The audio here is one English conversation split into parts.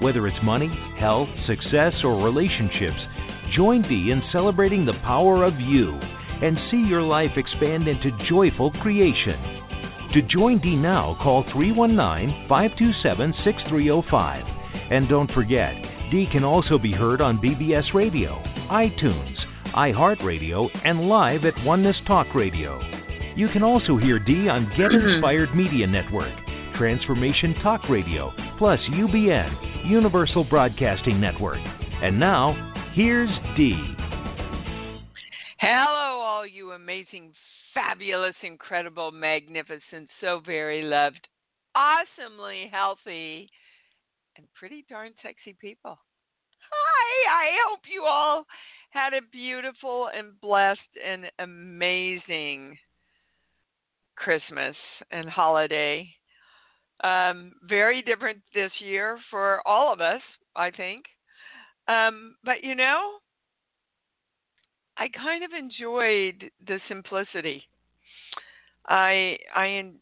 Whether it's money, health, success, or relationships, join Dee in celebrating the power of you and see your life expand into joyful creation. To join Dee now, call 319 527 6305. And don't forget, Dee can also be heard on BBS Radio, iTunes, iHeartRadio, and live at Oneness Talk Radio. You can also hear Dee on Get mm-hmm. Inspired Media Network, Transformation Talk Radio, plus UBN, Universal Broadcasting Network. And now, here's Dee. Hello, all you amazing, fabulous, incredible, magnificent, so very loved, awesomely healthy, and pretty darn sexy people. Hi, I hope you all had a beautiful and blessed and amazing Christmas and holiday. Um, very different this year for all of us, I think. Um, but you know, I kind of enjoyed the simplicity. I I en-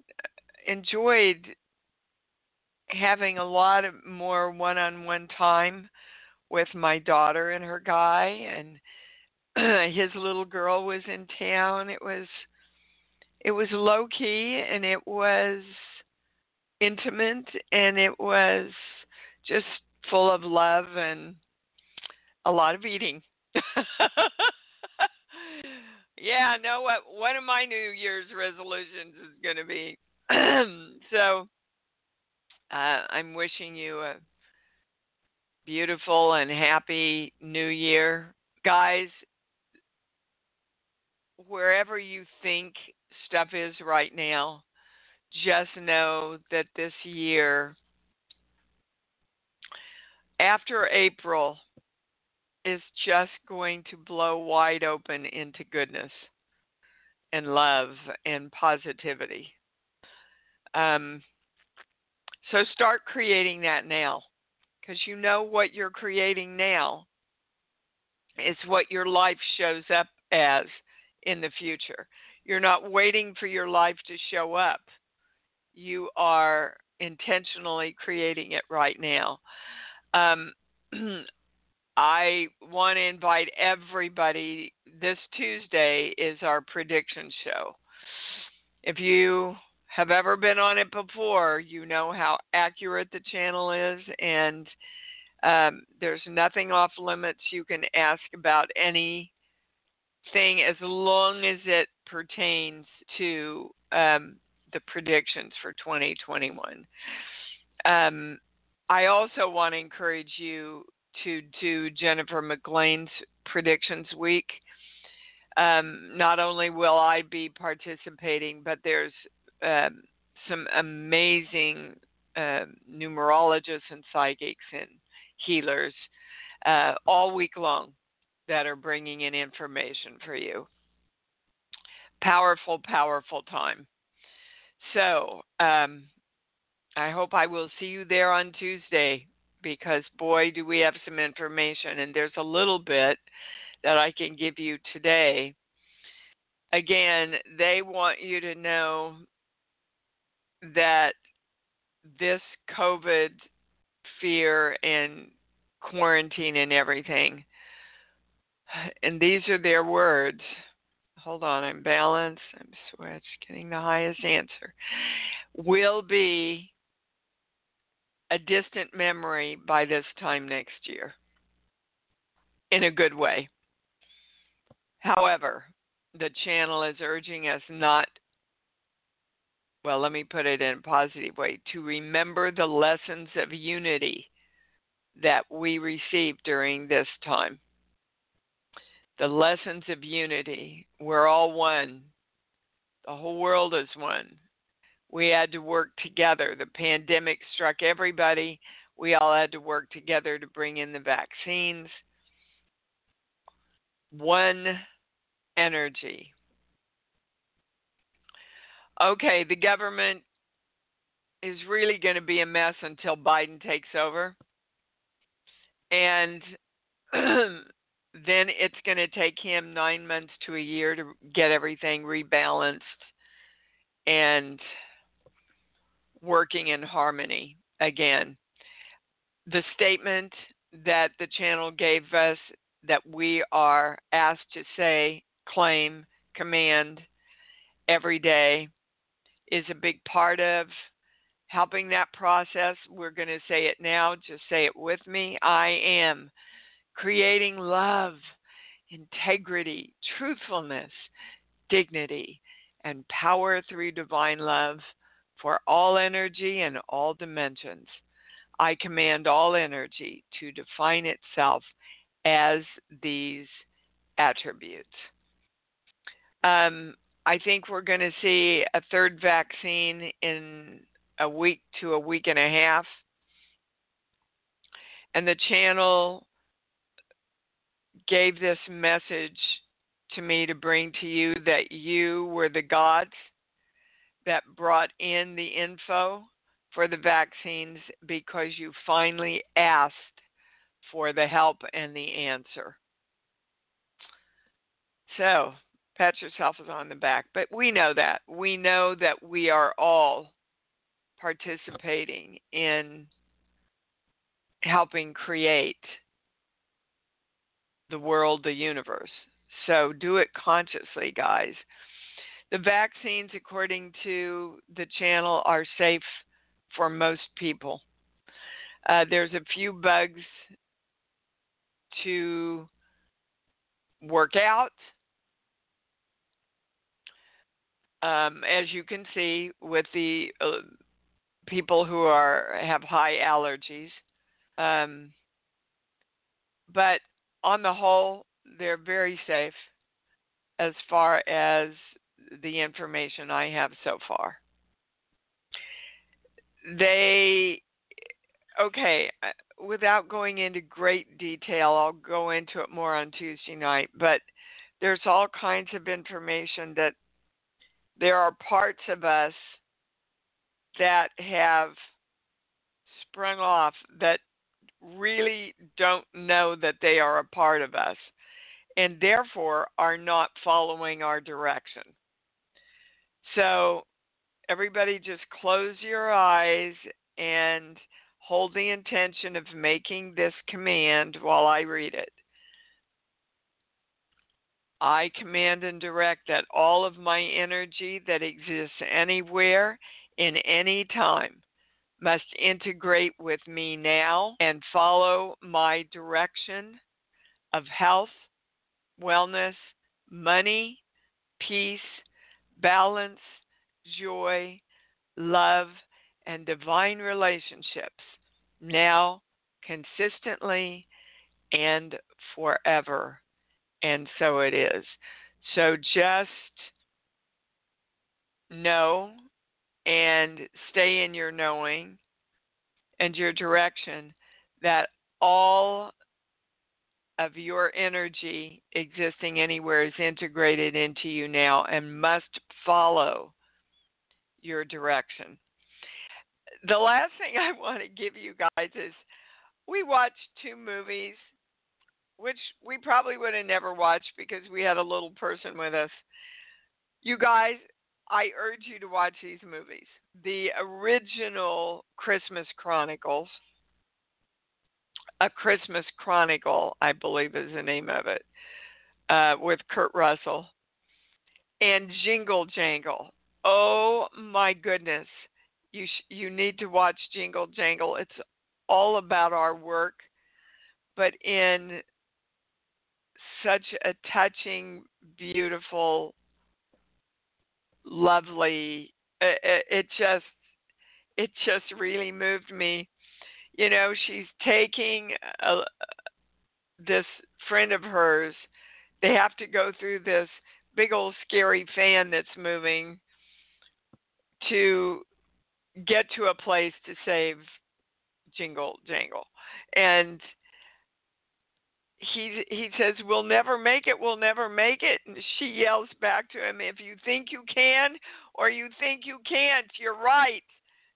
enjoyed having a lot of more one-on-one time with my daughter and her guy and his little girl was in town. It was it was low key and it was intimate and it was just full of love and a lot of eating. yeah, know what one of my New Year's resolutions is going to be. so uh, I'm wishing you a beautiful and happy New Year, guys. Wherever you think stuff is right now, just know that this year, after April, is just going to blow wide open into goodness and love and positivity. Um, so start creating that now because you know what you're creating now is what your life shows up as in the future. You're not waiting for your life to show up. You are intentionally creating it right now. Um, I want to invite everybody. This Tuesday is our prediction show. If you have ever been on it before, you know how accurate the channel is, and um, there's nothing off limits. You can ask about anything as long as it pertains to um, the predictions for 2021. Um, I also want to encourage you to do Jennifer McLean's predictions week. Um, not only will I be participating, but there's um, some amazing uh, numerologists and psychics and healers uh, all week long that are bringing in information for you. Powerful, powerful time. So, um, I hope I will see you there on Tuesday because, boy, do we have some information, and there's a little bit that I can give you today. Again, they want you to know that this COVID fear and quarantine and everything, and these are their words. Hold on, I'm balanced. I'm switched, getting the highest answer. Will be a distant memory by this time next year in a good way. However, the channel is urging us not well, let me put it in a positive way, to remember the lessons of unity that we received during this time. The lessons of unity. We're all one. The whole world is one. We had to work together. The pandemic struck everybody. We all had to work together to bring in the vaccines. one energy. Okay, the government is really going to be a mess until Biden takes over. And then it's going to take him nine months to a year to get everything rebalanced and working in harmony again. The statement that the channel gave us that we are asked to say, claim, command every day is a big part of helping that process. We're going to say it now. Just say it with me. I am creating love, integrity, truthfulness, dignity, and power through divine love for all energy and all dimensions. I command all energy to define itself as these attributes. Um, I think we're going to see a third vaccine in a week to a week and a half. And the channel gave this message to me to bring to you that you were the gods that brought in the info for the vaccines because you finally asked for the help and the answer. So, pat yourself on the back. But we know that. We know that we are all participating in helping create the world, the universe. So do it consciously, guys. The vaccines, according to the channel, are safe for most people. Uh, there's a few bugs to work out. Um, as you can see, with the uh, people who are have high allergies, um, but on the whole, they're very safe as far as the information I have so far. They, okay, uh, without going into great detail, I'll go into it more on Tuesday night, but there's all kinds of information that there are parts of us that have sprung off that really don't know that they are a part of us and therefore are not following our direction. So, everybody just close your eyes and hold the intention of making this command while I read it. I command and direct that all of my energy that exists anywhere in any time must integrate with me now and follow my direction of health, wellness, money, peace, balance, joy, love, and divine relationships now, consistently, and forever. And so it is. So just know and stay in your knowing and your direction that all of your energy existing anywhere is integrated into you now and must follow your direction. The last thing I want to give you guys is we watched two movies, which we probably would have never watched because we had a little person with us. You guys, I urge you to watch these movies. The original Christmas Chronicles, A Christmas Chronicle, I believe is the name of it, uh, with Kurt Russell, and Jingle Jangle. Oh my goodness, you sh- you need to watch Jingle Jangle. It's all about our work, but in such a touching, beautiful lovely. It, just it just really moved me. You know, she's taking a, this friend of hers. They have to go through this big old scary fan that's moving to get to a place to save Jingle Jangle. And he he says we'll never make it we'll never make it. And she yells back to him if you think you can or you think you can't you're right.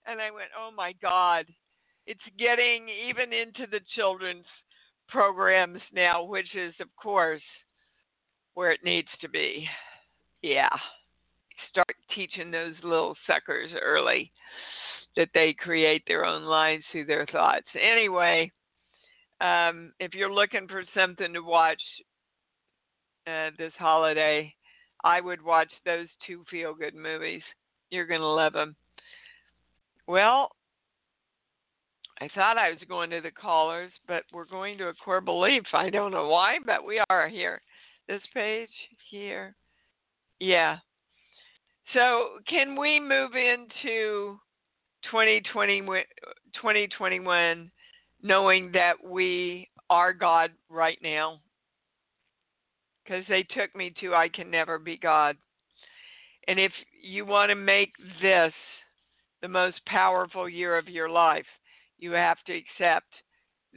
And i went oh my god. It's getting even into the children's programs now which is of course where it needs to be. Yeah. Start teaching those little suckers early that they create their own lives through their thoughts. Anyway um, if you're looking for something to watch uh, this holiday, I would watch those two feel good movies. You're going to love them. Well, I thought I was going to the callers, but we're going to a core belief. I don't know why, but we are here. This page here. Yeah. So, can we move into 2020, 2021 knowing that we are God right now. Because they took me to I can never be God. And if you want to make this the most powerful year of your life, you have to accept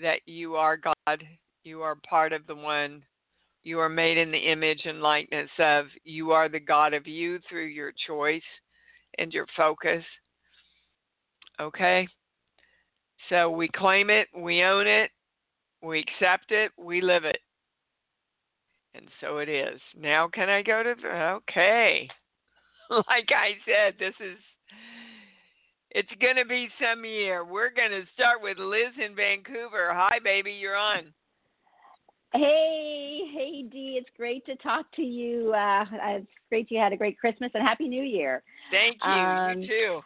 that you are God. You are part of the one. You are made in the image and likeness of. You are the God of you through your choice and your focus. Okay? So we claim it, we own it, we accept it, we live it. And so it is. Now, can I go to the. Okay. Like I said, this is. It's going to be some year. We're going to start with Liz in Vancouver. Hi, baby, you're on. Hey, hey, Dee. It's great to talk to you. Uh, it's great you had a great Christmas and Happy New Year. Thank you. Um, you too.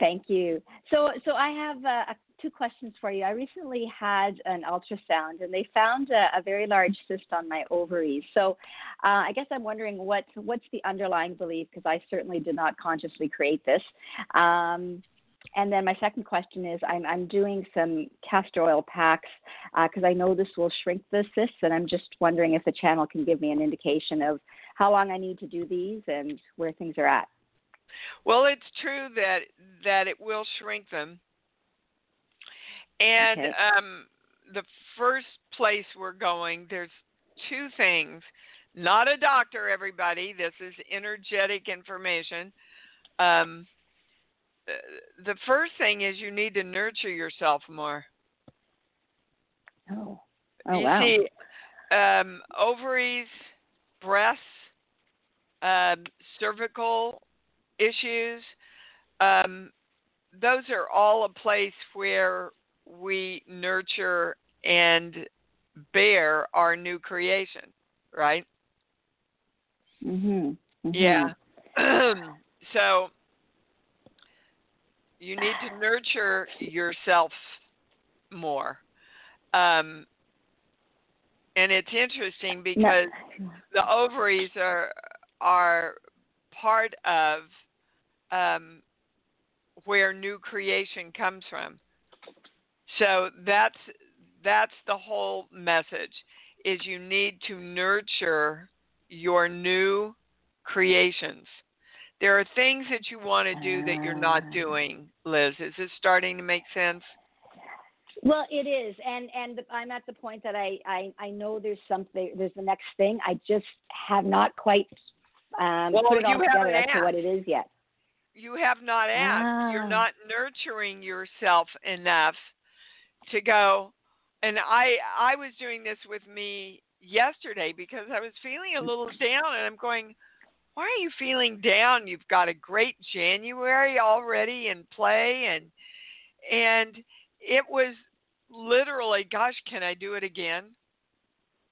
Thank you. So, so I have uh, two questions for you. I recently had an ultrasound, and they found a, a very large cyst on my ovaries. So, uh, I guess I'm wondering what what's the underlying belief because I certainly did not consciously create this. Um, and then my second question is I'm, I'm doing some castor oil packs because uh, I know this will shrink the cysts, and I'm just wondering if the channel can give me an indication of how long I need to do these and where things are at. Well, it's true that that it will shrink them. And okay. um, the first place we're going, there's two things. Not a doctor, everybody. This is energetic information. Um, the first thing is you need to nurture yourself more. Oh, oh you wow. See, um, ovaries, breasts, um, cervical issues, um, those are all a place where we nurture and bear our new creation, right? Mhm. Mm-hmm. Yeah. so you need to nurture yourself more. Um, and it's interesting because no. the ovaries are are part of um, where new creation comes from. So that's that's the whole message is you need to nurture your new creations. There are things that you want to do that you're not ah. doing, Liz. Is this starting to make sense? Well, it is, and and I'm at the point that I I, I know there's something. There's the next thing. I just have not quite um, well, put it all together as to what it is yet you have not asked. Ah. You're not nurturing yourself enough to go. And I I was doing this with me yesterday because I was feeling a little down and I'm going, why are you feeling down? You've got a great January already in play and and it was literally, gosh, can I do it again?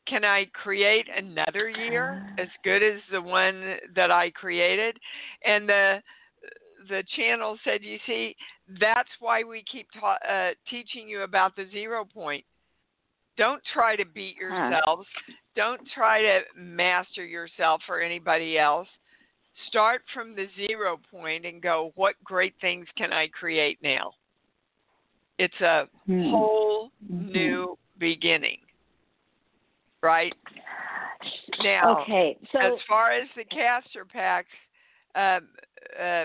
Can I create another year ah. as good as the one that I created? And the the channel said, "You see, that's why we keep ta- uh, teaching you about the zero point. Don't try to beat yourselves. Huh. Don't try to master yourself or anybody else. Start from the zero point and go, what great things can I create now? It's a hmm. whole mm-hmm. new beginning, right? Now, okay. So as far as the castor packs, uh, uh,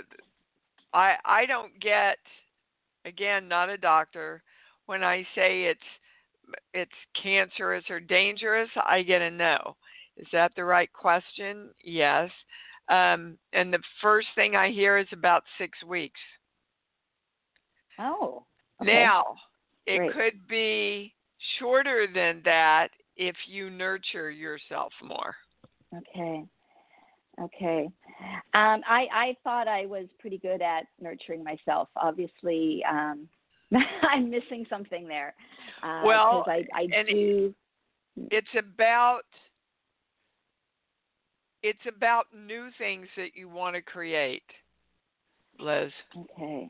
I I don't get again not a doctor when I say it's it's cancerous or dangerous, I get a no. Is that the right question? Yes. Um, and the first thing I hear is about six weeks. Oh. Okay. Now, it Great. could be shorter than that if you nurture yourself more. Okay. Okay. Um, I I thought I was pretty good at nurturing myself. Obviously, um, I'm missing something there. Uh, Well, I I and do. It's about it's about new things that you want to create, Liz. Okay.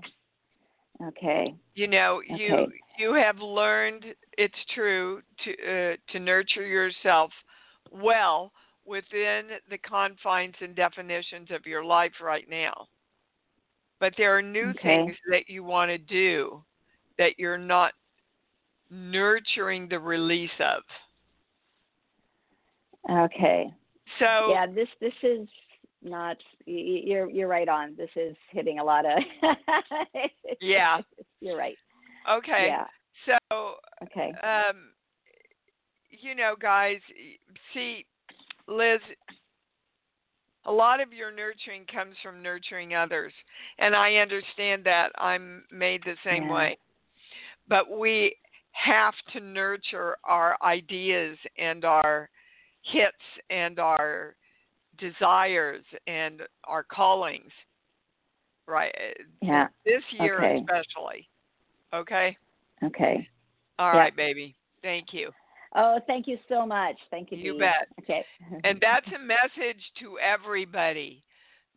Okay. You know, you you have learned it's true to uh, to nurture yourself well within the confines and definitions of your life right now. But there are new Okay. things that you want to do that you're not nurturing the release of. Okay. So Yeah. This this is not. You're you're right on. This is hitting a lot of. Yeah. You're right. okay. Yeah. So Okay. um you know guys see liz a lot of your nurturing comes from nurturing others and i understand that i'm made the same Yeah. way but we have to nurture our ideas and our hits and our desires and our callings right Yeah. this year Okay. especially okay Okay. all Yeah. right baby thank you Oh, thank you so much. Thank you. You Dee. bet. Okay. And that's a message to everybody.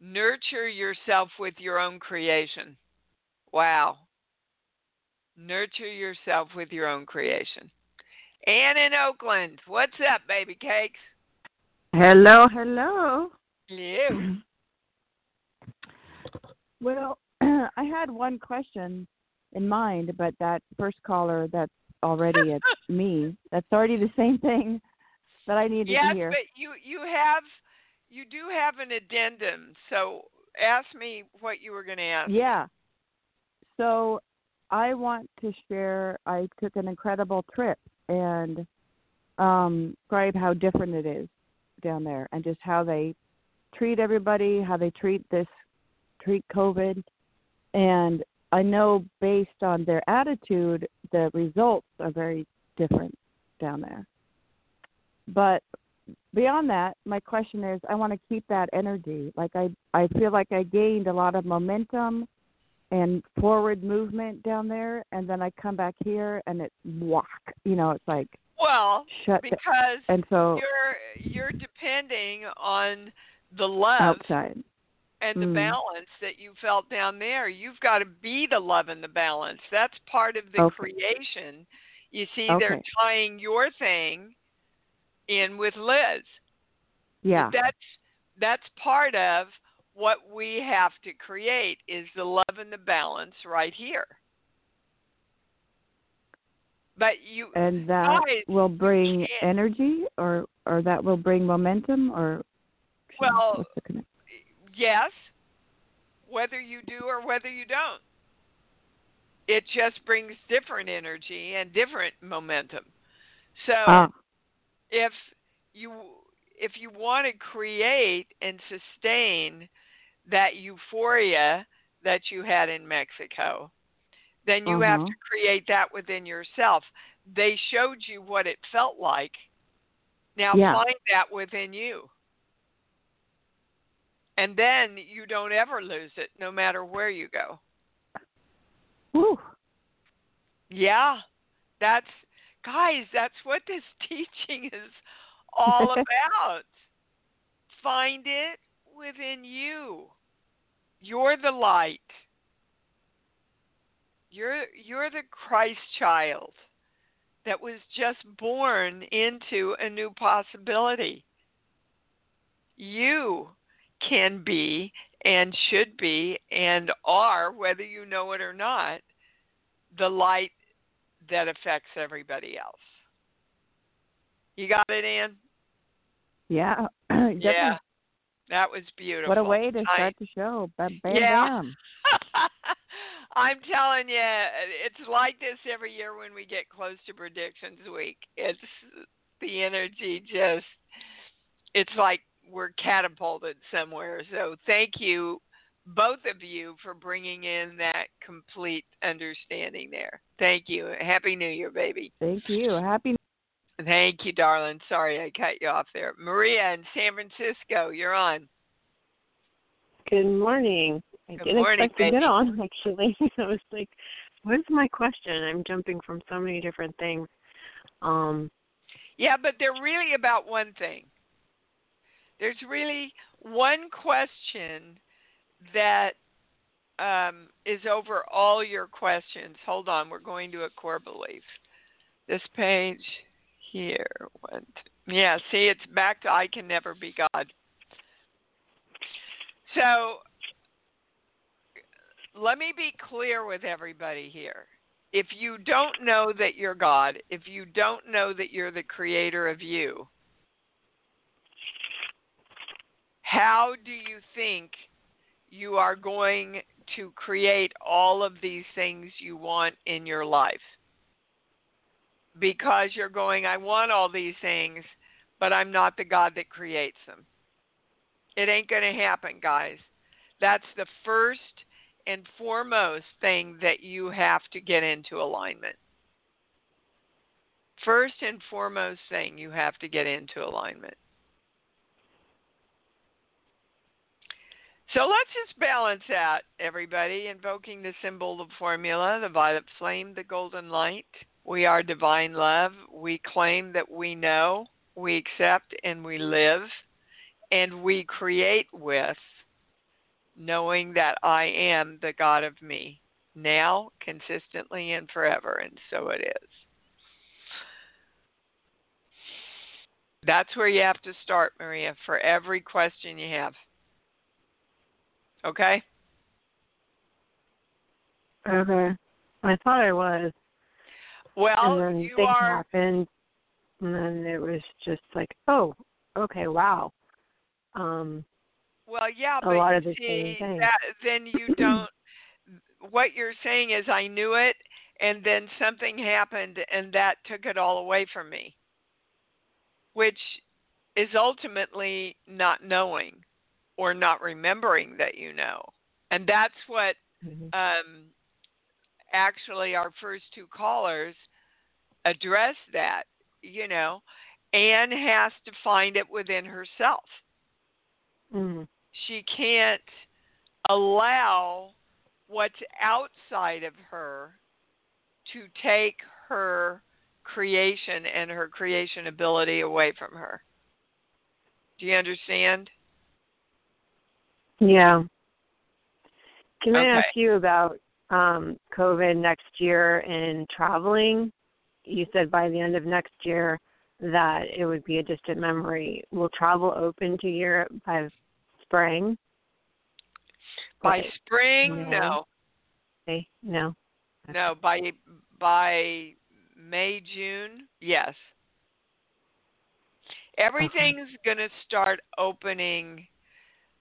Nurture yourself with your own creation. Wow. Nurture yourself with your own creation. Anne in Oakland, what's up, baby cakes? Hello, hello. You. Well, I had one question in mind, but that first caller that's already it's me. That's already the same thing that I needed Yes, to hear. Yes, but you you have you do have an addendum. So ask me what you were going to ask. Yeah. So I want to share I took an incredible trip and um describe how different it is down there and just how they treat everybody, how they treat this treat COVID. And I know based on their attitude the results are very different down there. But beyond that, my question is I want to keep that energy. Like I I feel like I gained a lot of momentum and forward movement down there and then I come back here and it's whack. You know, it's like Well, shut the, because and so you're you're depending on the love outside. And the Mm. balance that you felt down there. You've got to be the love and the balance. That's part of the Okay. creation. You see, they're tying your thing in with Liz. Yeah. That's that's part of what we have to create is the love and the balance right here. But you and that guys, will bring energy or or that will bring momentum or Well, the? Yes, whether you do or whether you don't. It just brings different energy and different momentum. So Ah, if you if you want to create and sustain that euphoria that you had in Mexico, then you have Uh-huh. to create that within yourself. They showed you what it felt like. Now Yeah. find that within you. And then you don't ever lose it no matter where you go. whew. Yeah. That's guys, that's what this teaching is all about. Find it within you. You're the light. You're you're the Christ child that was just born into a new possibility. You can be and should be and are, whether you know it or not, the light that affects everybody else. You got it, Ann? Yeah. Yeah. That was beautiful. What a way to I- start the show. Bam, bam, Yeah. bam. I'm telling you, it's like this every year when we get close to predictions week. It's the energy just, it's like we're catapulted somewhere. So thank you, both of you, for bringing in that complete understanding there. Thank you. Happy New Year, baby. Thank you. Happy. Thank you, darling. Sorry I cut you off there. Maria in San Francisco, you're on. Good morning. I Good didn't morning, expect to baby. get on actually. I was like, "What's my question?" I'm jumping from so many different things. Um, Yeah, but they're really about one thing. There's really one question that um, is over all your questions. Hold on, we're going to a core belief. This page here. Two. Yeah, see, it's back to I can never be God. So let me be clear with everybody here. If you don't know that you're God, if you don't know that you're the creator of you, how do you think you are going to create all of these things you want in your life? Because you're going, I want all these things, but I'm not the God that creates them. It ain't going to happen, guys. That's the first and foremost thing that you have to get into alignment. First and foremost thing you have to get into alignment. So let's just balance out, everybody, invoking the symbol, the formula, the violet flame, the golden light. We are divine love. We claim that we know, we accept, and we live, and we create with knowing that I am the God of me, now, consistently, and forever, and so it is. That's where you have to start, Maria, for every question you have. Okay? okay. I thought I was, Well, and then you things are happened, and then it was just like, "Oh, okay, wow." Um, well, yeah, a but lot of the same see, things. that then you don't. what you're saying is, I knew it, and then something happened, and that took it all away from me, which is ultimately not knowing or not remembering that you know, and that's what mhm. um, actually our first two callers address that. You know, Anne has to find it within herself. Mhm. She can't allow what's outside of her to take her creation and her creation ability away from her. Do you understand? Yeah. Can I ask you about um, COVID next year and traveling? You said by the end of next year that it would be a distant memory. Will travel open to Europe by spring? By Okay. spring, No. no. Okay. No. No, by by May, June, yes. Everything's going to start opening.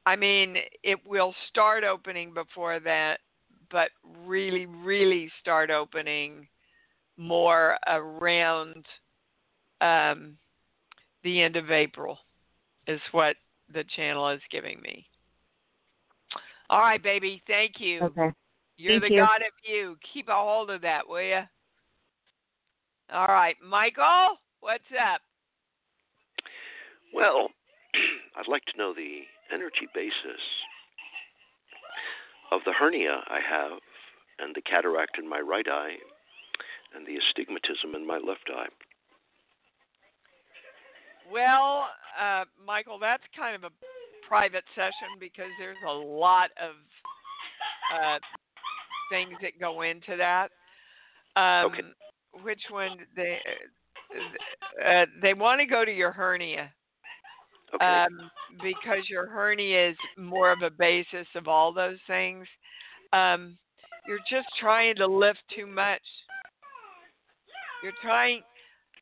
I mean, it will start opening before that, but really, really start opening more around um, the end of April, is what the channel is giving me. All right, baby. Thank you. Okay. You're Thank the you. God of you. Keep a hold of that, will you? All right, Michael, what's up? Well, I'd like to know the energy basis of the hernia I have, and the cataract in my right eye, and the astigmatism in my left eye. Well, uh, Michael, that's kind of a private session because there's a lot of uh, things that go into that. Um, Okay. Which one? They uh, they want to go to your hernia. Okay. um, because your hernia is more of a basis of all those things. Um, you're just trying to lift too much. You're trying.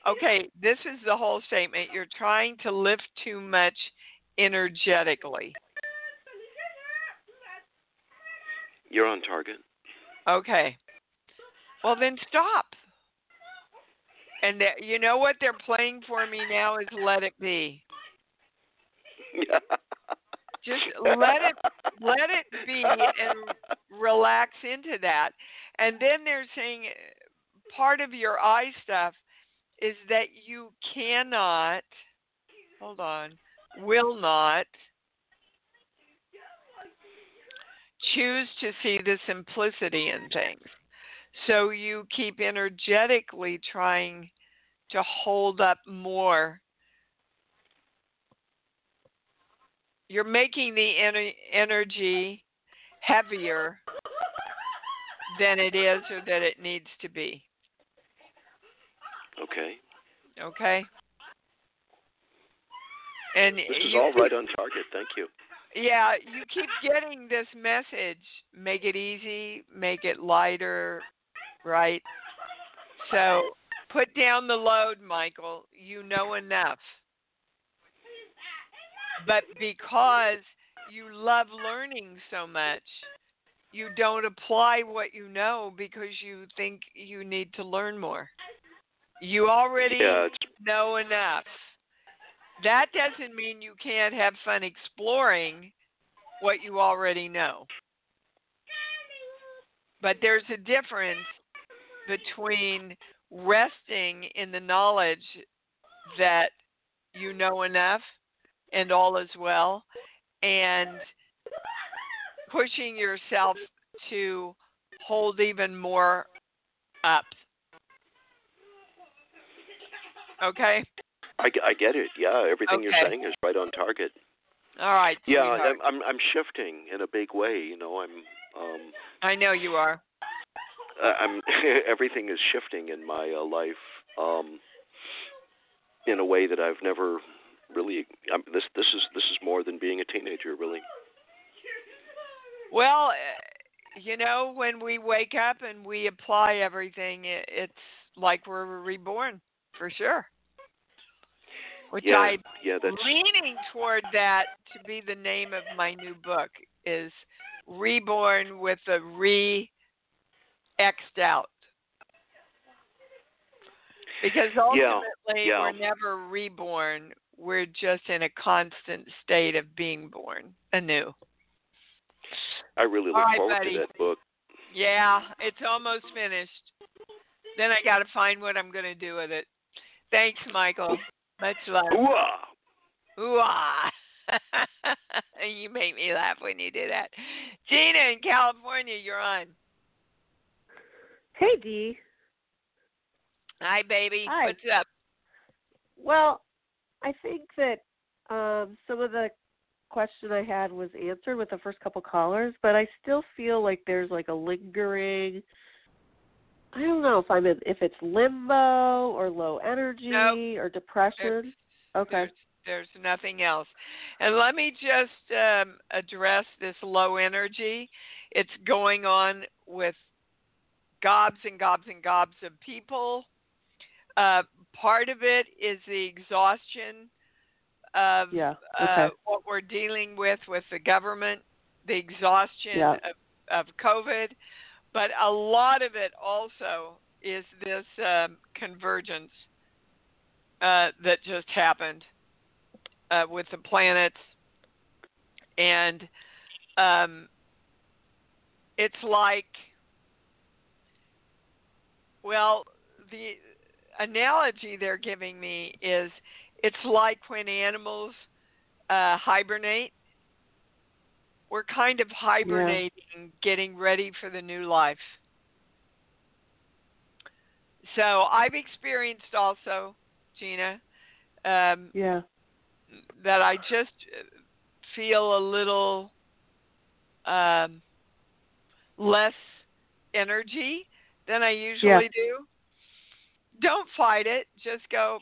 Okay, this is the whole statement. You're trying to lift too much energetically. You're on target. Okay. Well, then stop. And th- you know what they're playing for me now is Let It Be. Just let it let it be and relax into that. And then they're saying part of your eye stuff is that you cannot hold on, will not choose to see the simplicity in things. So you keep energetically trying to hold up more. You're making the ener- energy heavier than it is or that it needs to be. Okay. Okay. And This is all keep- right on target. Thank you. Yeah, you keep getting this message. Make it easy, make it lighter, right? So put down the load, Michael. You know enough. But because you love learning so much, you don't apply what you know because you think you need to learn more. You already Yeah, know enough. That doesn't mean you can't have fun exploring what you already know. But there's a difference between resting in the knowledge that you know enough and all is well and pushing yourself to hold even more up. Okay? I, I get it. Yeah, everything you're saying is right on target. All right. Yeah. I'm, I'm I'm shifting in a big way. You know, I'm um I know you are. I'm everything is shifting in my uh, life um in a way that I've never really I'm, this this is this is more than being a teenager really. Well, uh, you know, when we wake up and we apply everything, it, it's like we're reborn for sure. Which yeah, I'm yeah, that's leaning toward that to be the name of my new book is Reborn with a re X'd out. Because ultimately yeah. we're never reborn. We're just in a constant state of being born anew. I really look All right, forward buddy. to that book. Yeah, it's almost finished. Then I got to find what I'm going to do with it. Thanks, Michael. Much love. Ooh-ah. Ooh ah. you make me laugh when you do that. Gina in California, you're on. Hey, Dee. Hi, baby. Hi. What's up? Well, I think that um, some of the question I had was answered with the first couple callers, but I still feel like there's like a lingering. I don't know if I'm in, if it's limbo or low energy Nope. or depression. Okay. There's, there's nothing else. And let me just um, address this low energy. It's going on with gobs and gobs and gobs of people. Uh, part of it is the exhaustion of Yeah. uh, what we're dealing with with the government, the exhaustion Yeah. of, of COVID, but a lot of it also is this um, convergence uh, that just happened uh, with the planets, and um, it's like, well, the analogy they're giving me is it's like when animals uh, hibernate. We're kind of hibernating, getting ready for the new life. So I've experienced also, Gina, um, Yeah. that I just feel a little um, less energy than I usually do. Don't fight it. Just go,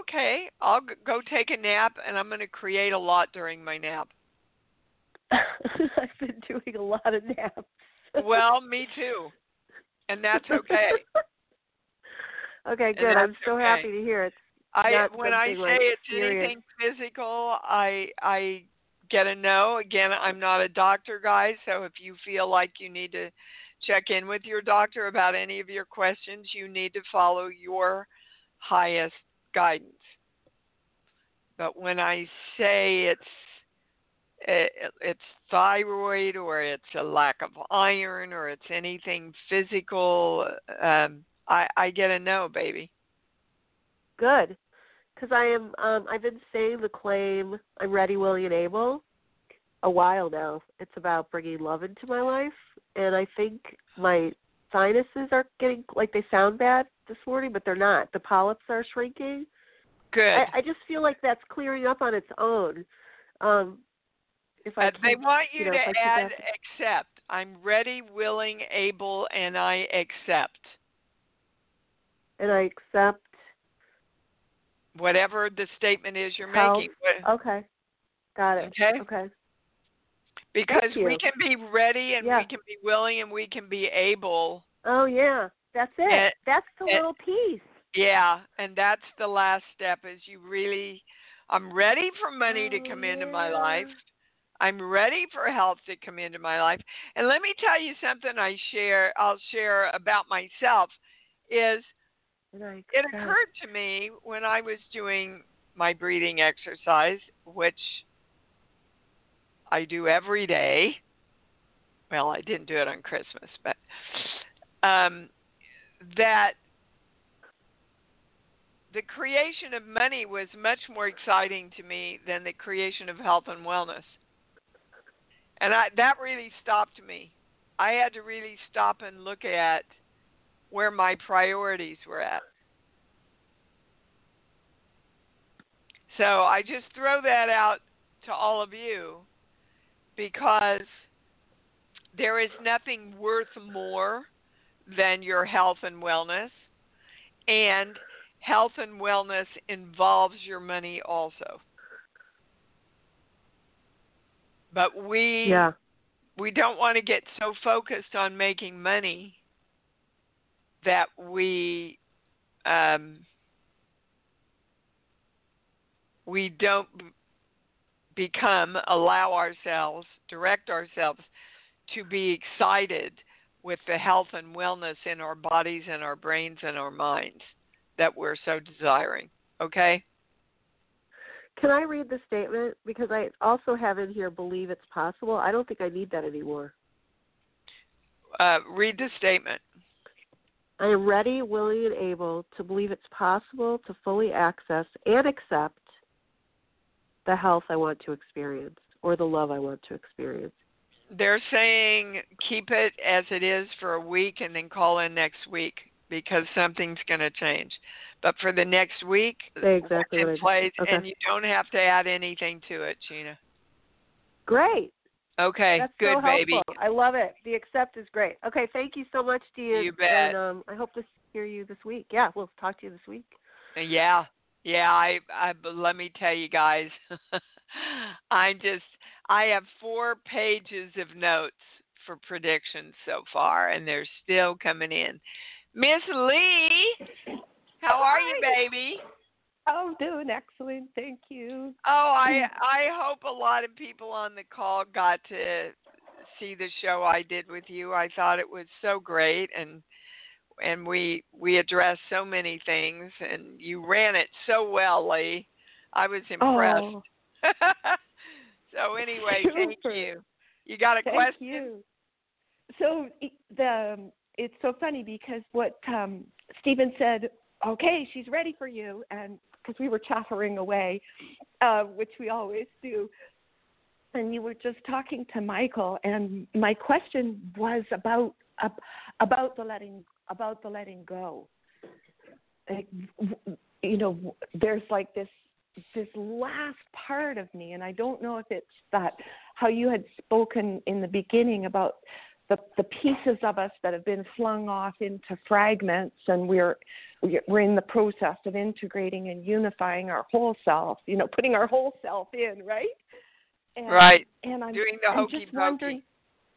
okay, I'll go take a nap and I'm going to create a lot during my nap. I've been doing a lot of naps. Well, me too. And that's okay. okay, good. I'm so okay. happy to hear it. I when I say like, it's serious. anything physical, I I get a no. Again, I'm not a doctor, guys. So if you feel like you need to check in with your doctor about any of your questions. You need to follow your highest guidance. But when I say it's it's thyroid or it's a lack of iron or it's anything physical, um, I, I get a no, baby. Good, because I am. Um, I've been saying the claim "I'm ready, willing, and able" a while now. It's about bringing love into my life, and I think my sinuses are getting like they sound bad this morning, but they're not. The polyps are shrinking. Good. I, I just feel like that's clearing up on its own. Um, if I uh, they want you, you know, to add accept. I'm ready, willing, able, and I accept. And I accept whatever the statement is you're making. Okay, got it. Okay. Okay. Because we can be ready and yeah. we can be willing and we can be able. Oh yeah, that's it. And, that's the and, little piece. Yeah, and that's the last step is you really I'm ready for money oh, to come yeah. into my life. Oh, I'm ready for health to come into my life. And let me tell you something I share I'll share about myself is it occurred to me when I was doing my breathing exercise, which I do every day. Well, I didn't do it on Christmas, but um, that the creation of money was much more exciting to me than the creation of health and wellness. And I, that really stopped me. I had to really stop and look at where my priorities were at. So I just throw that out to all of you because there is nothing worth more than your health and wellness. And health and wellness involves your money also. But we yeah. we don't want to get so focused on making money that we um, we don't become allow ourselves direct ourselves to be excited with the health and wellness in our bodies and our brains and our minds that we're so desiring okay? Can i read the statement? Because i also have in here believe it's possible. I don't think i need that anymore. Uh, read the statement. I am ready, willing, and able to believe it's possible to fully access and accept the health I want to experience or the love I want to experience. They're saying keep it as it is for a week and then call in next week because something's going to change. But for the next week, exactly in place, okay. and you don't have to add anything to it, Gina. Great. Okay, That's good so baby. I love it. The accept is great. Okay, thank you so much, Dean. You bet. And um, I hope to hear you this week. Yeah, we'll talk to you this week. Yeah, yeah. I, I let me tell you guys, I just I have four pages of notes for predictions so far, and they're still coming in. Miss Lee, how are you, baby? Oh, doing excellent. Thank you. Oh, I I hope a lot of people on the call got to see the show I did with you. I thought it was so great and and we we addressed so many things and you ran it so well, Lee. I was impressed. Oh. so anyway, thank you. You got a Thank question? you. So the it's so funny because what um Stephen said, okay, she's ready for you, and because we were chattering away, uh, which we always do. And you were just talking to Michael, and my question was about uh, about the letting about the letting go. Like, you know, there's like this this last part of me, and I don't know if it's that how you had spoken in the beginning about the the pieces of us that have been flung off into fragments, and we're we're in the process of integrating and unifying our whole self. You know, putting our whole self in, right? And, right. And I'm doing the I'm hokey just wondering,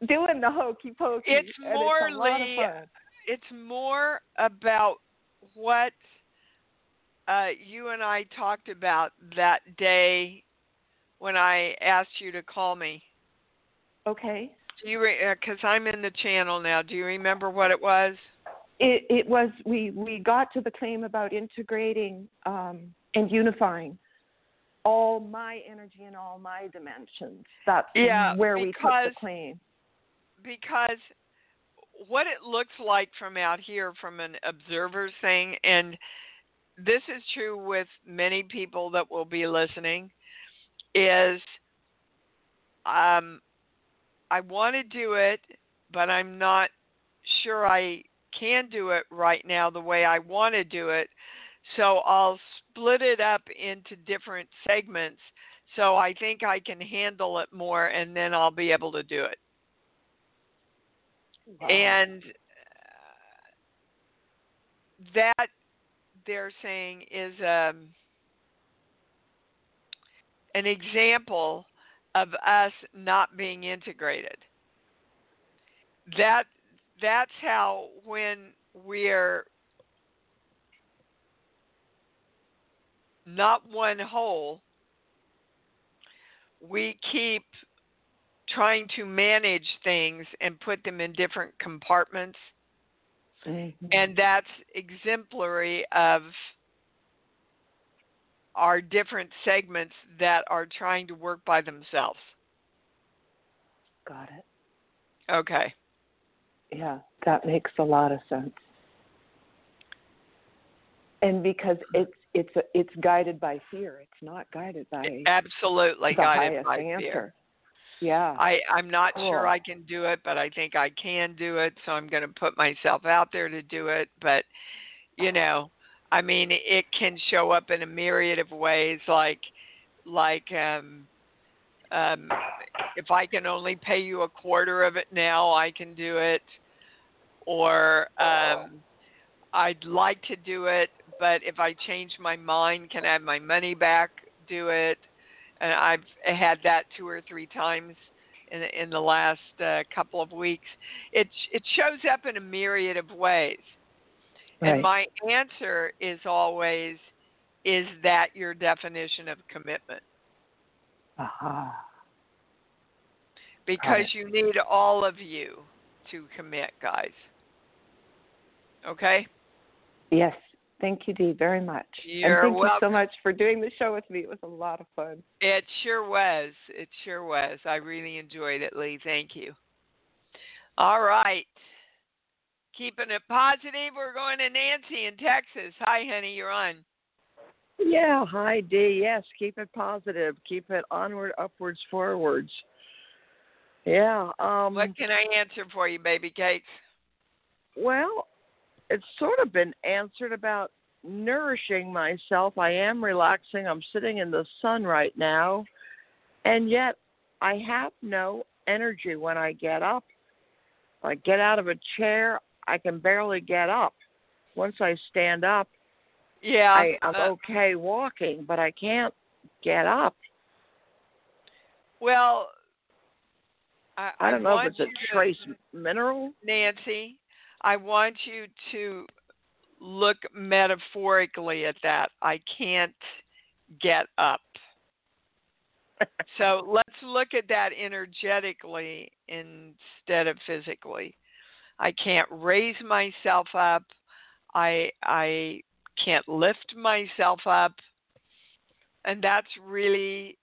doing the hokey pokey. It's more, it's a lot Lee, of fun. it's more about what uh, you and I talked about that day when I asked you to call me. Okay. Do you because re- uh, I'm in the channel now? Do you remember what it was? It it was we we got to the claim about integrating um, and unifying all my energy and all my dimensions. That's yeah, where because, we put the claim. Because what it looks like from out here, from an observer's thing, and this is true with many people that will be listening, is um, I want to do it, but I'm not sure I can do it right now the way I want to do it. So I'll split it up into different segments so I think I can handle it more and then I'll be able to do it. Wow. And uh, that they're saying is um, an example of us not being integrated. That that's how when we're not one whole, we keep trying to manage things and put them in different compartments. Mm-hmm. And that's exemplary of our different segments that are trying to work by themselves. Got it. Okay. Yeah, that makes a lot of sense. And because it's it's a, it's guided by fear, it's not guided by absolutely the guided by answer. fear. Yeah. I I'm not cool. sure I can do it, but I think I can do it, so I'm going to put myself out there to do it, but you know, I mean, it can show up in a myriad of ways, like like um, um, if I can only pay you a quarter of it now, I can do it. Or um, I'd like to do it, but if I change my mind, can I have my money back? Do it. And I've had that two or three times in in the last uh, couple of weeks. It it shows up in a myriad of ways. Right. And my answer is always, is that your definition of commitment? Uh-huh. Because you need all of you to commit, guys. Okay? Yes. Thank you, Dee, very much. You're and thank welcome. you so much for doing the show with me. It was a lot of fun. It sure was. It sure was. I really enjoyed it, Lee. Thank you. All right. Keeping it positive, we're going to Nancy in Texas. Hi, honey, you're on. Yeah, hi, Dee. Yes, keep it positive. Keep it onward, upwards, forwards. Yeah. Um, what can I answer for you, baby cakes? Well, it's sort of been answered about nourishing myself. I am relaxing. I'm sitting in the sun right now, and yet I have no energy when I get up. I get out of a chair, I can barely get up. Once I stand up, yeah, I, I'm uh, okay walking, but I can't get up. Well, I, I don't know if it's a trace mineral. Nancy, I want you to look metaphorically at that. I can't get up. so let's look at that energetically instead of physically. I can't raise myself up. I I can't lift myself up, and that's really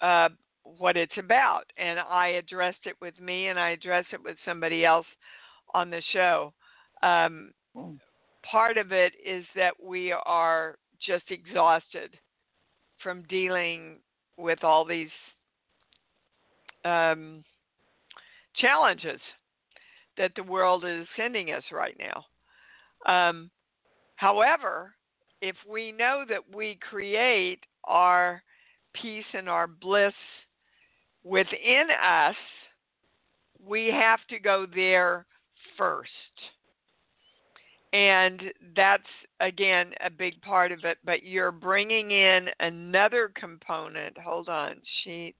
uh, what it's about. And I addressed it with me, and I addressed it with somebody else on the show. Um, part of it is that we are just exhausted from dealing with all these um, challenges that the world is sending us right now. Um, however, if we know that we create our peace and our bliss within us, we have to go there first. And that's, again, a big part of it. But you're bringing in another component. Hold on, sheets.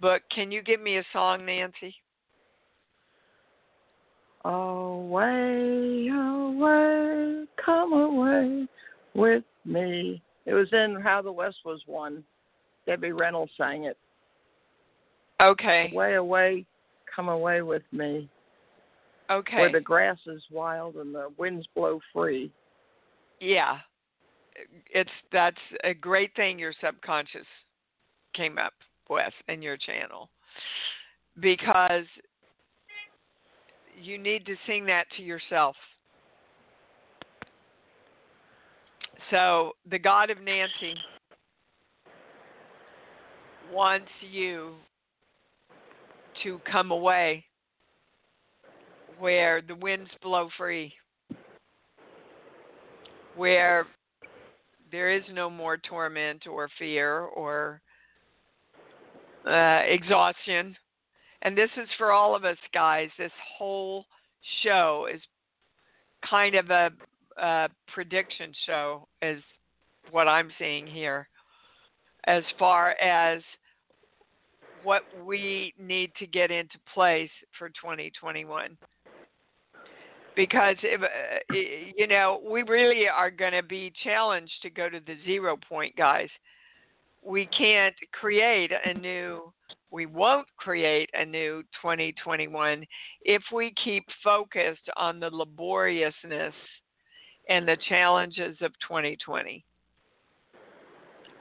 But can you give me a song, Nancy? Away, away, come away with me. It was in How the West Was Won. Debbie Reynolds sang it. Okay. Away, away, come away with me. Okay. Where the grass is wild and the winds blow free. Yeah. It's that's a great thing your subconscious came up with in your channel. Because you need to sing that to yourself. So, the God of Nancy wants you to come away where the winds blow free, where there is no more torment or fear or uh, exhaustion. And this is for all of us, guys. This whole show is kind of a, a prediction show, is what I'm seeing here, as far as what we need to get into place for 2021 because if, uh, you know we really are going to be challenged to go to the zero point guys we can't create a new we won't create a new 2021 if we keep focused on the laboriousness and the challenges of 2020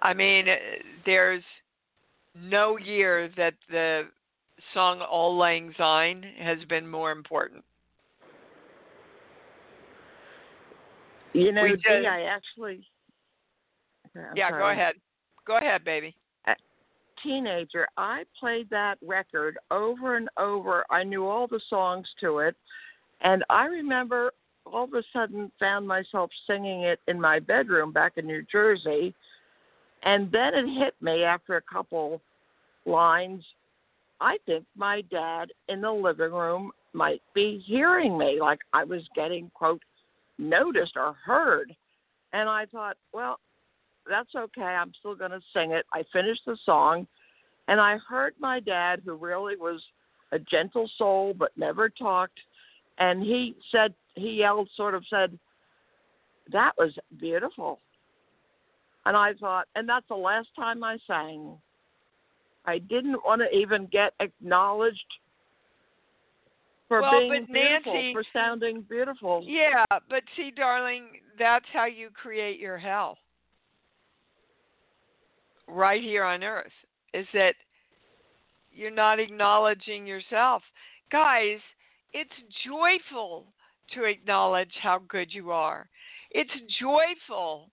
i mean there's no year that the song Auld Lang Syne has been more important. You know, Dee, I actually. Uh, I'm yeah, go ahead. Go ahead, baby. Teenager, I played that record over and over. I knew all the songs to it, and I remember all of a sudden found myself singing it in my bedroom back in New Jersey, and then it hit me after a couple lines. I think my dad in the living room might be hearing me, like I was getting quote noticed or heard. And I thought, well, that's okay. I'm still going to sing it. I finished the song, and I heard my dad, who really was a gentle soul but never talked, and he said, he yelled, sort of said, that was beautiful. And I thought, and that's the last time I sang. I didn't want to even get acknowledged for Well, being but beautiful, Nancy- for sounding beautiful. Yeah, but see, darling, that's how you create your hell. Right here on earth is that you're not acknowledging yourself. Guys, it's joyful to acknowledge how good you are. It's joyful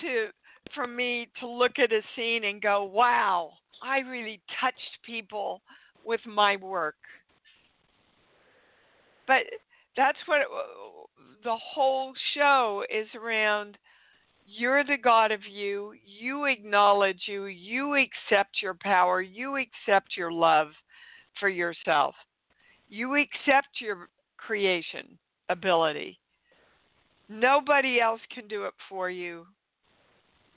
to for me to look at a scene and go, "Wow, I really touched people with my work." But that's what it, the whole show is around you're the god of you you acknowledge you you accept your power you accept your love for yourself. You accept your creation ability. Nobody else can do it for you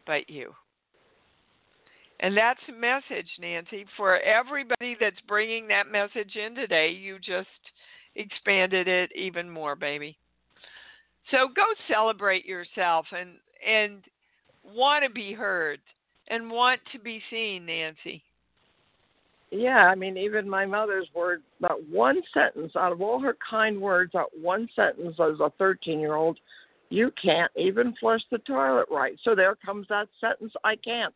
but you. And that's a message nancy. For everybody that's bringing that message in today you just expanded it even more, baby. So go celebrate yourself and and want to be heard and want to be seen, Nancy. Yeah, I mean, even my mother's word, that one sentence out of all her kind words, that one sentence as a 13 year old, you can't even flush the toilet right. So there comes that sentence, I can't.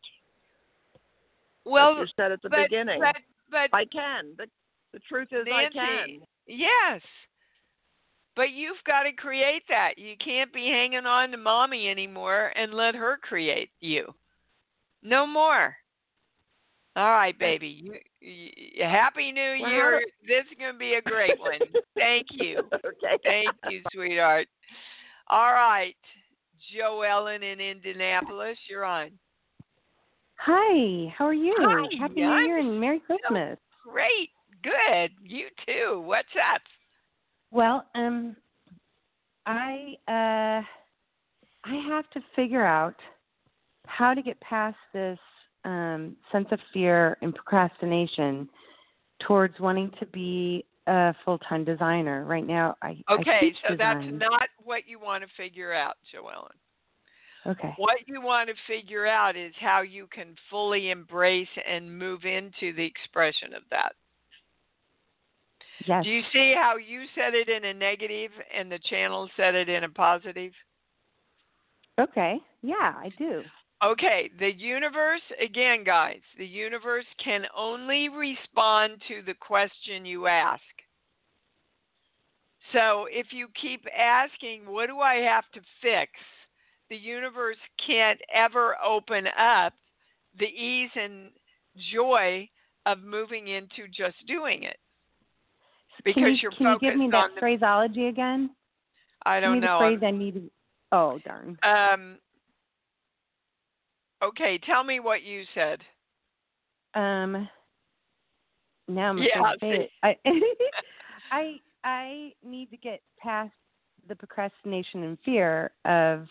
Well, you said at the but, beginning. but but I can. The, the truth is, Nancy, I can. Yes. But you've got to create that. You can't be hanging on to mommy anymore and let her create you. No more. All right, baby. You, you, happy New Well, Year. do- This is going to be a great one. Thank you. okay. Thank you, sweetheart. All right. Joe Ellen in Indianapolis, you're on. Hi, how are you? Hi, Happy New Year and Merry Christmas. Great. Good. You too. What's up? Well, um I uh I have to figure out how to get past this um sense of fear and procrastination towards wanting to be a full-time designer. Right now I I Okay, teach so that's not what you want to figure out, Joellen. Okay. What you want to figure out is how you can fully embrace and move into the expression of that. Do you see how you said it in a negative and the channel said it in a positive? Okay. Yeah, I do. Okay, the universe, again, guys, the universe can only respond to the question you ask. So if you keep asking, what do I have to fix? The universe can't ever open up the ease and joy of moving into just doing it. Because can you, you're can you give me that the, phraseology again? I don't know. The phrase I need. Oh darn. Um, okay, tell me what you said. Um. Now I'm Yeah, to say it. I, I I need to get past the procrastination and fear of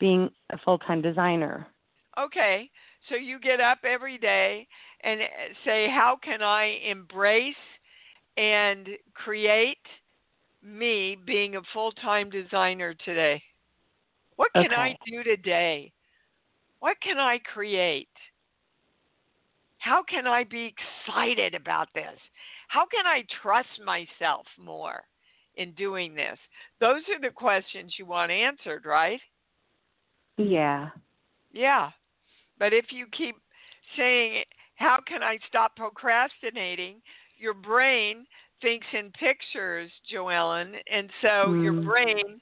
being a full time designer. Okay, so you get up every day and uh, say, How can I embrace and create me being a full time designer today? What can I do today? What can I create? How can I be excited about this? How can I trust myself more in doing this? Those are the questions you want answered, right? Yeah. Yeah. But if you keep saying, How can I stop procrastinating? Your brain thinks in pictures, Joellen, and so your Mm. brain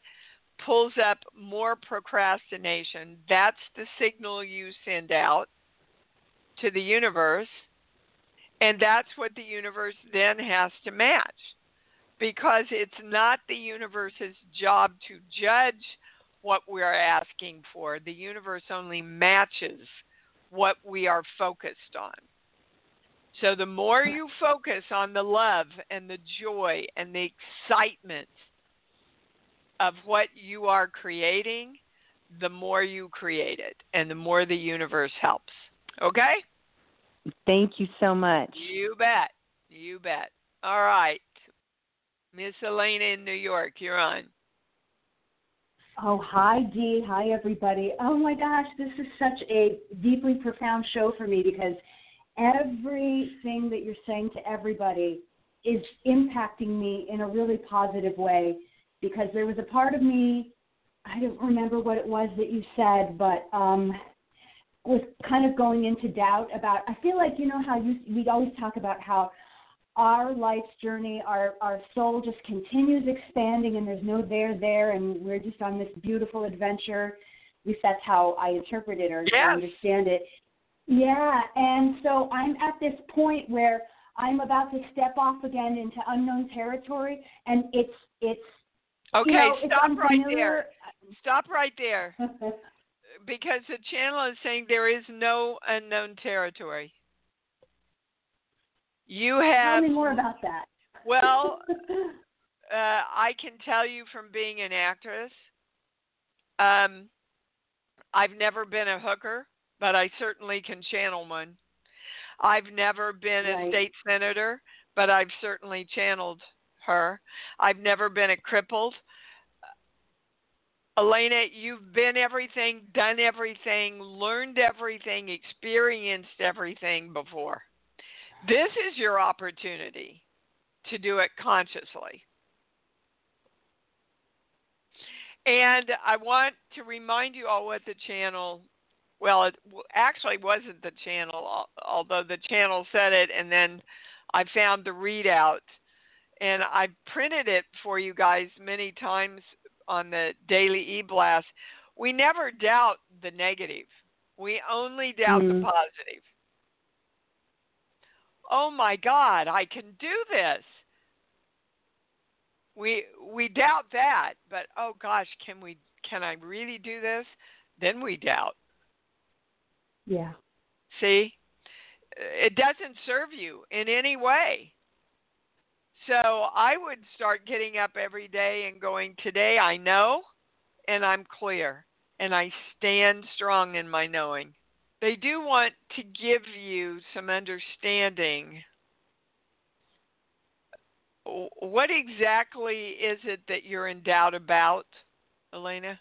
pulls up more procrastination. That's the signal you send out to the universe. And that's what the universe then has to match. Because it's not the universe's job to judge what we're asking for. The universe only matches what we are focused on. So the more you focus on the love and the joy and the excitement of what you are creating, the more you create it and the more the universe helps. Okay? Thank you so much. You bet. You bet. All right. Miss Elena in New York, you're on. Oh, hi, Dee. Hi, everybody. Oh, my gosh, this is such a deeply profound show for me because everything that you're saying to everybody is impacting me in a really positive way because there was a part of me, I don't remember what it was that you said, but um, was kind of going into doubt about, I feel like, you know, how you, we always talk about how our life's journey, our our soul just continues expanding, and there's no there there, and we're just on this beautiful adventure. At least that's how I interpret it or Yes. understand it. Yeah, and so I'm at this point where I'm about to step off again into unknown territory, and it's it's Okay, you know, it's stop right there. Stop right there. because the channel is saying there is no unknown territory. You have Tell me more about that. Well, uh, I can tell you from being an actress, um, I've never been a hooker, but I certainly can channel one. I've never been a state senator, but I've certainly channeled her. I've never been a crippled. Elena, you've been everything, done everything, learned everything, experienced everything before. This is your opportunity to do it consciously. And I want to remind you all what the channel, well, it actually wasn't the channel, although the channel said it, and then I found the readout. And I printed it for you guys many times on the daily e blast. We never doubt the negative, we only doubt the Mm. positive. Oh my God, I can do this we we doubt that but oh gosh can we can i really do this then we doubt yeah. see it doesn't serve you in any way so i would start getting up every day and going today i know and i'm clear and i stand strong in my knowing they do want to give you some understanding what exactly is it that you're in doubt about, Elena?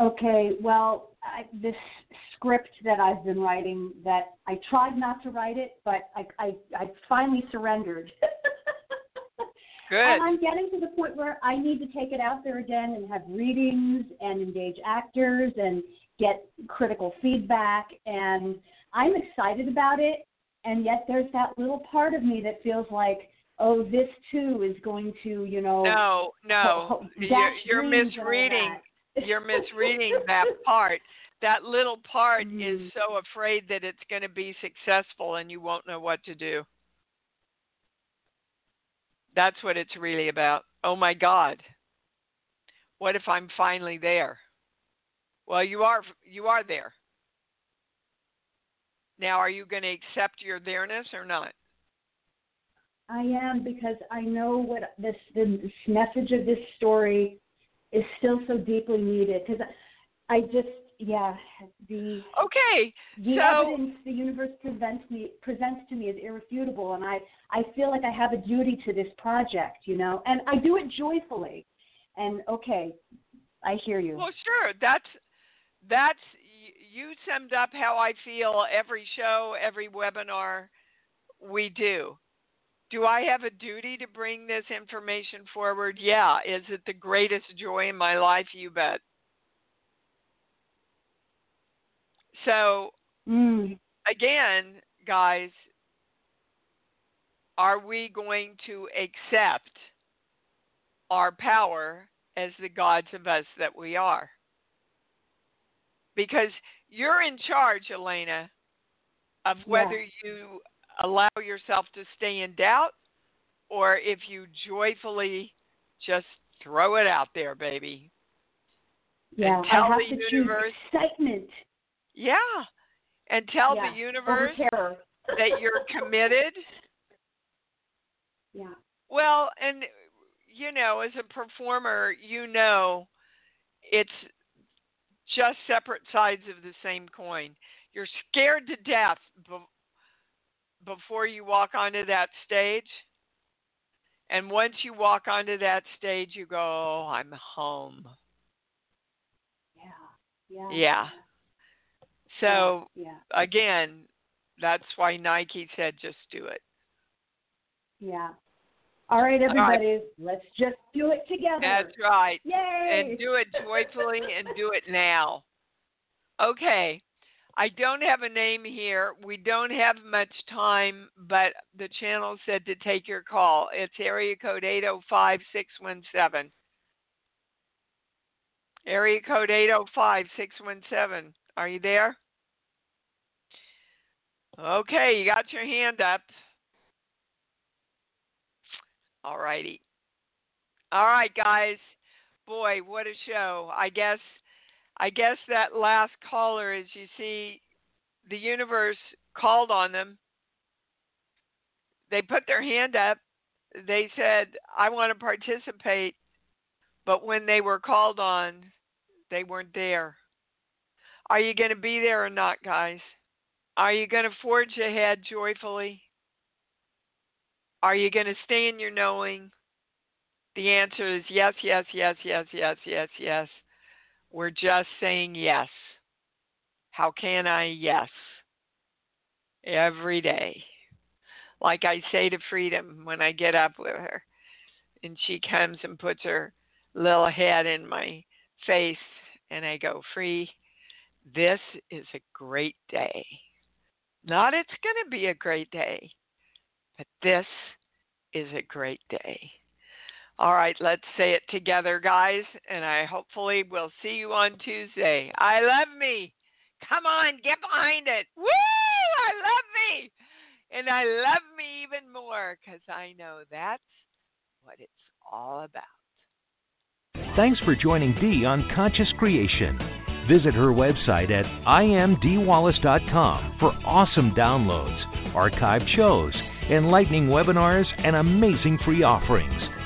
Okay, well, I, this script that I've been writing that I tried not to write it, but I I, I finally surrendered. Good. And I'm getting to the point where I need to take it out there again and have readings and engage actors and get critical feedback. And I'm excited about it. And yet there's that little part of me that feels like, oh, this too is going to, you know. No, no. you're, you're dreams and all misreading. You're misreading that part. That little part Mhm. is so afraid that it's going to be successful and you won't know what to do. That's what it's really about. Oh my God. What if I'm finally there? Well, you are you are there. Now, are you going to accept your there-ness or not? I am because I know what this the this message of this story is still so deeply needed because I just yeah the Okay. the so evidence the universe presents me presents to me is irrefutable and I I feel like I have a duty to this project you know and I do it joyfully and okay I hear you Well, sure. That's that's you summed up how I feel every show, every webinar we do. Do I have a duty to bring this information forward? Yeah. Is it the greatest joy in my life? You bet. So, mm. again, guys, are we going to accept our power as the gods of us that we are? Because you're in charge, Elena, of whether you allow yourself to stay in doubt or if you joyfully just throw it out there, baby. yeah tell I have the to universe- excitement Yeah. And tell yeah, the universe that you're committed. yeah Well, and you know, as a performer, you know it's just separate sides of the same coin. You're scared to death before you walk onto that stage. And once you walk onto that stage, you go, oh, I'm home. yeah yeah Yeah. So, yeah again, that's why Nike said just do it. yeah all right All right. everybody let's just do it together That's right. yay and do it joyfully and do it now. Okay. I don't have a name here. We don't have much time, but the channel said to take your call. It's area code 805 617. Area code 805 617. Are you there? Okay, you got your hand up. All righty. All right, guys. Boy, what a show. I guess I guess that last caller is you see the universe called on them. They put their hand up. They said, "I want to participate." But when they were called on, they weren't there. Are you going to be there or not, guys? Are you going to forge ahead joyfully? Are you going to stay in your knowing? The answer is yes, yes, yes, yes, yes, yes, yes. We're just saying yes. How can I? Yes. Every day. Like I say to Freedom when I get up with her, and she comes and puts her little head in my face, and I go, Free, this is a great day. Not it's going to be a great day, but this is a great day. All right, let's say it together, guys, and I hopefully will see you on Tuesday. I love me. Come on, get behind it. Woo! I love me. And I love me even more because I know that's what it's all about. Thanks for joining Dee on Conscious Creation. Visit her website at iamdeewallace.com for awesome downloads, archived shows, enlightening webinars, and amazing free offerings.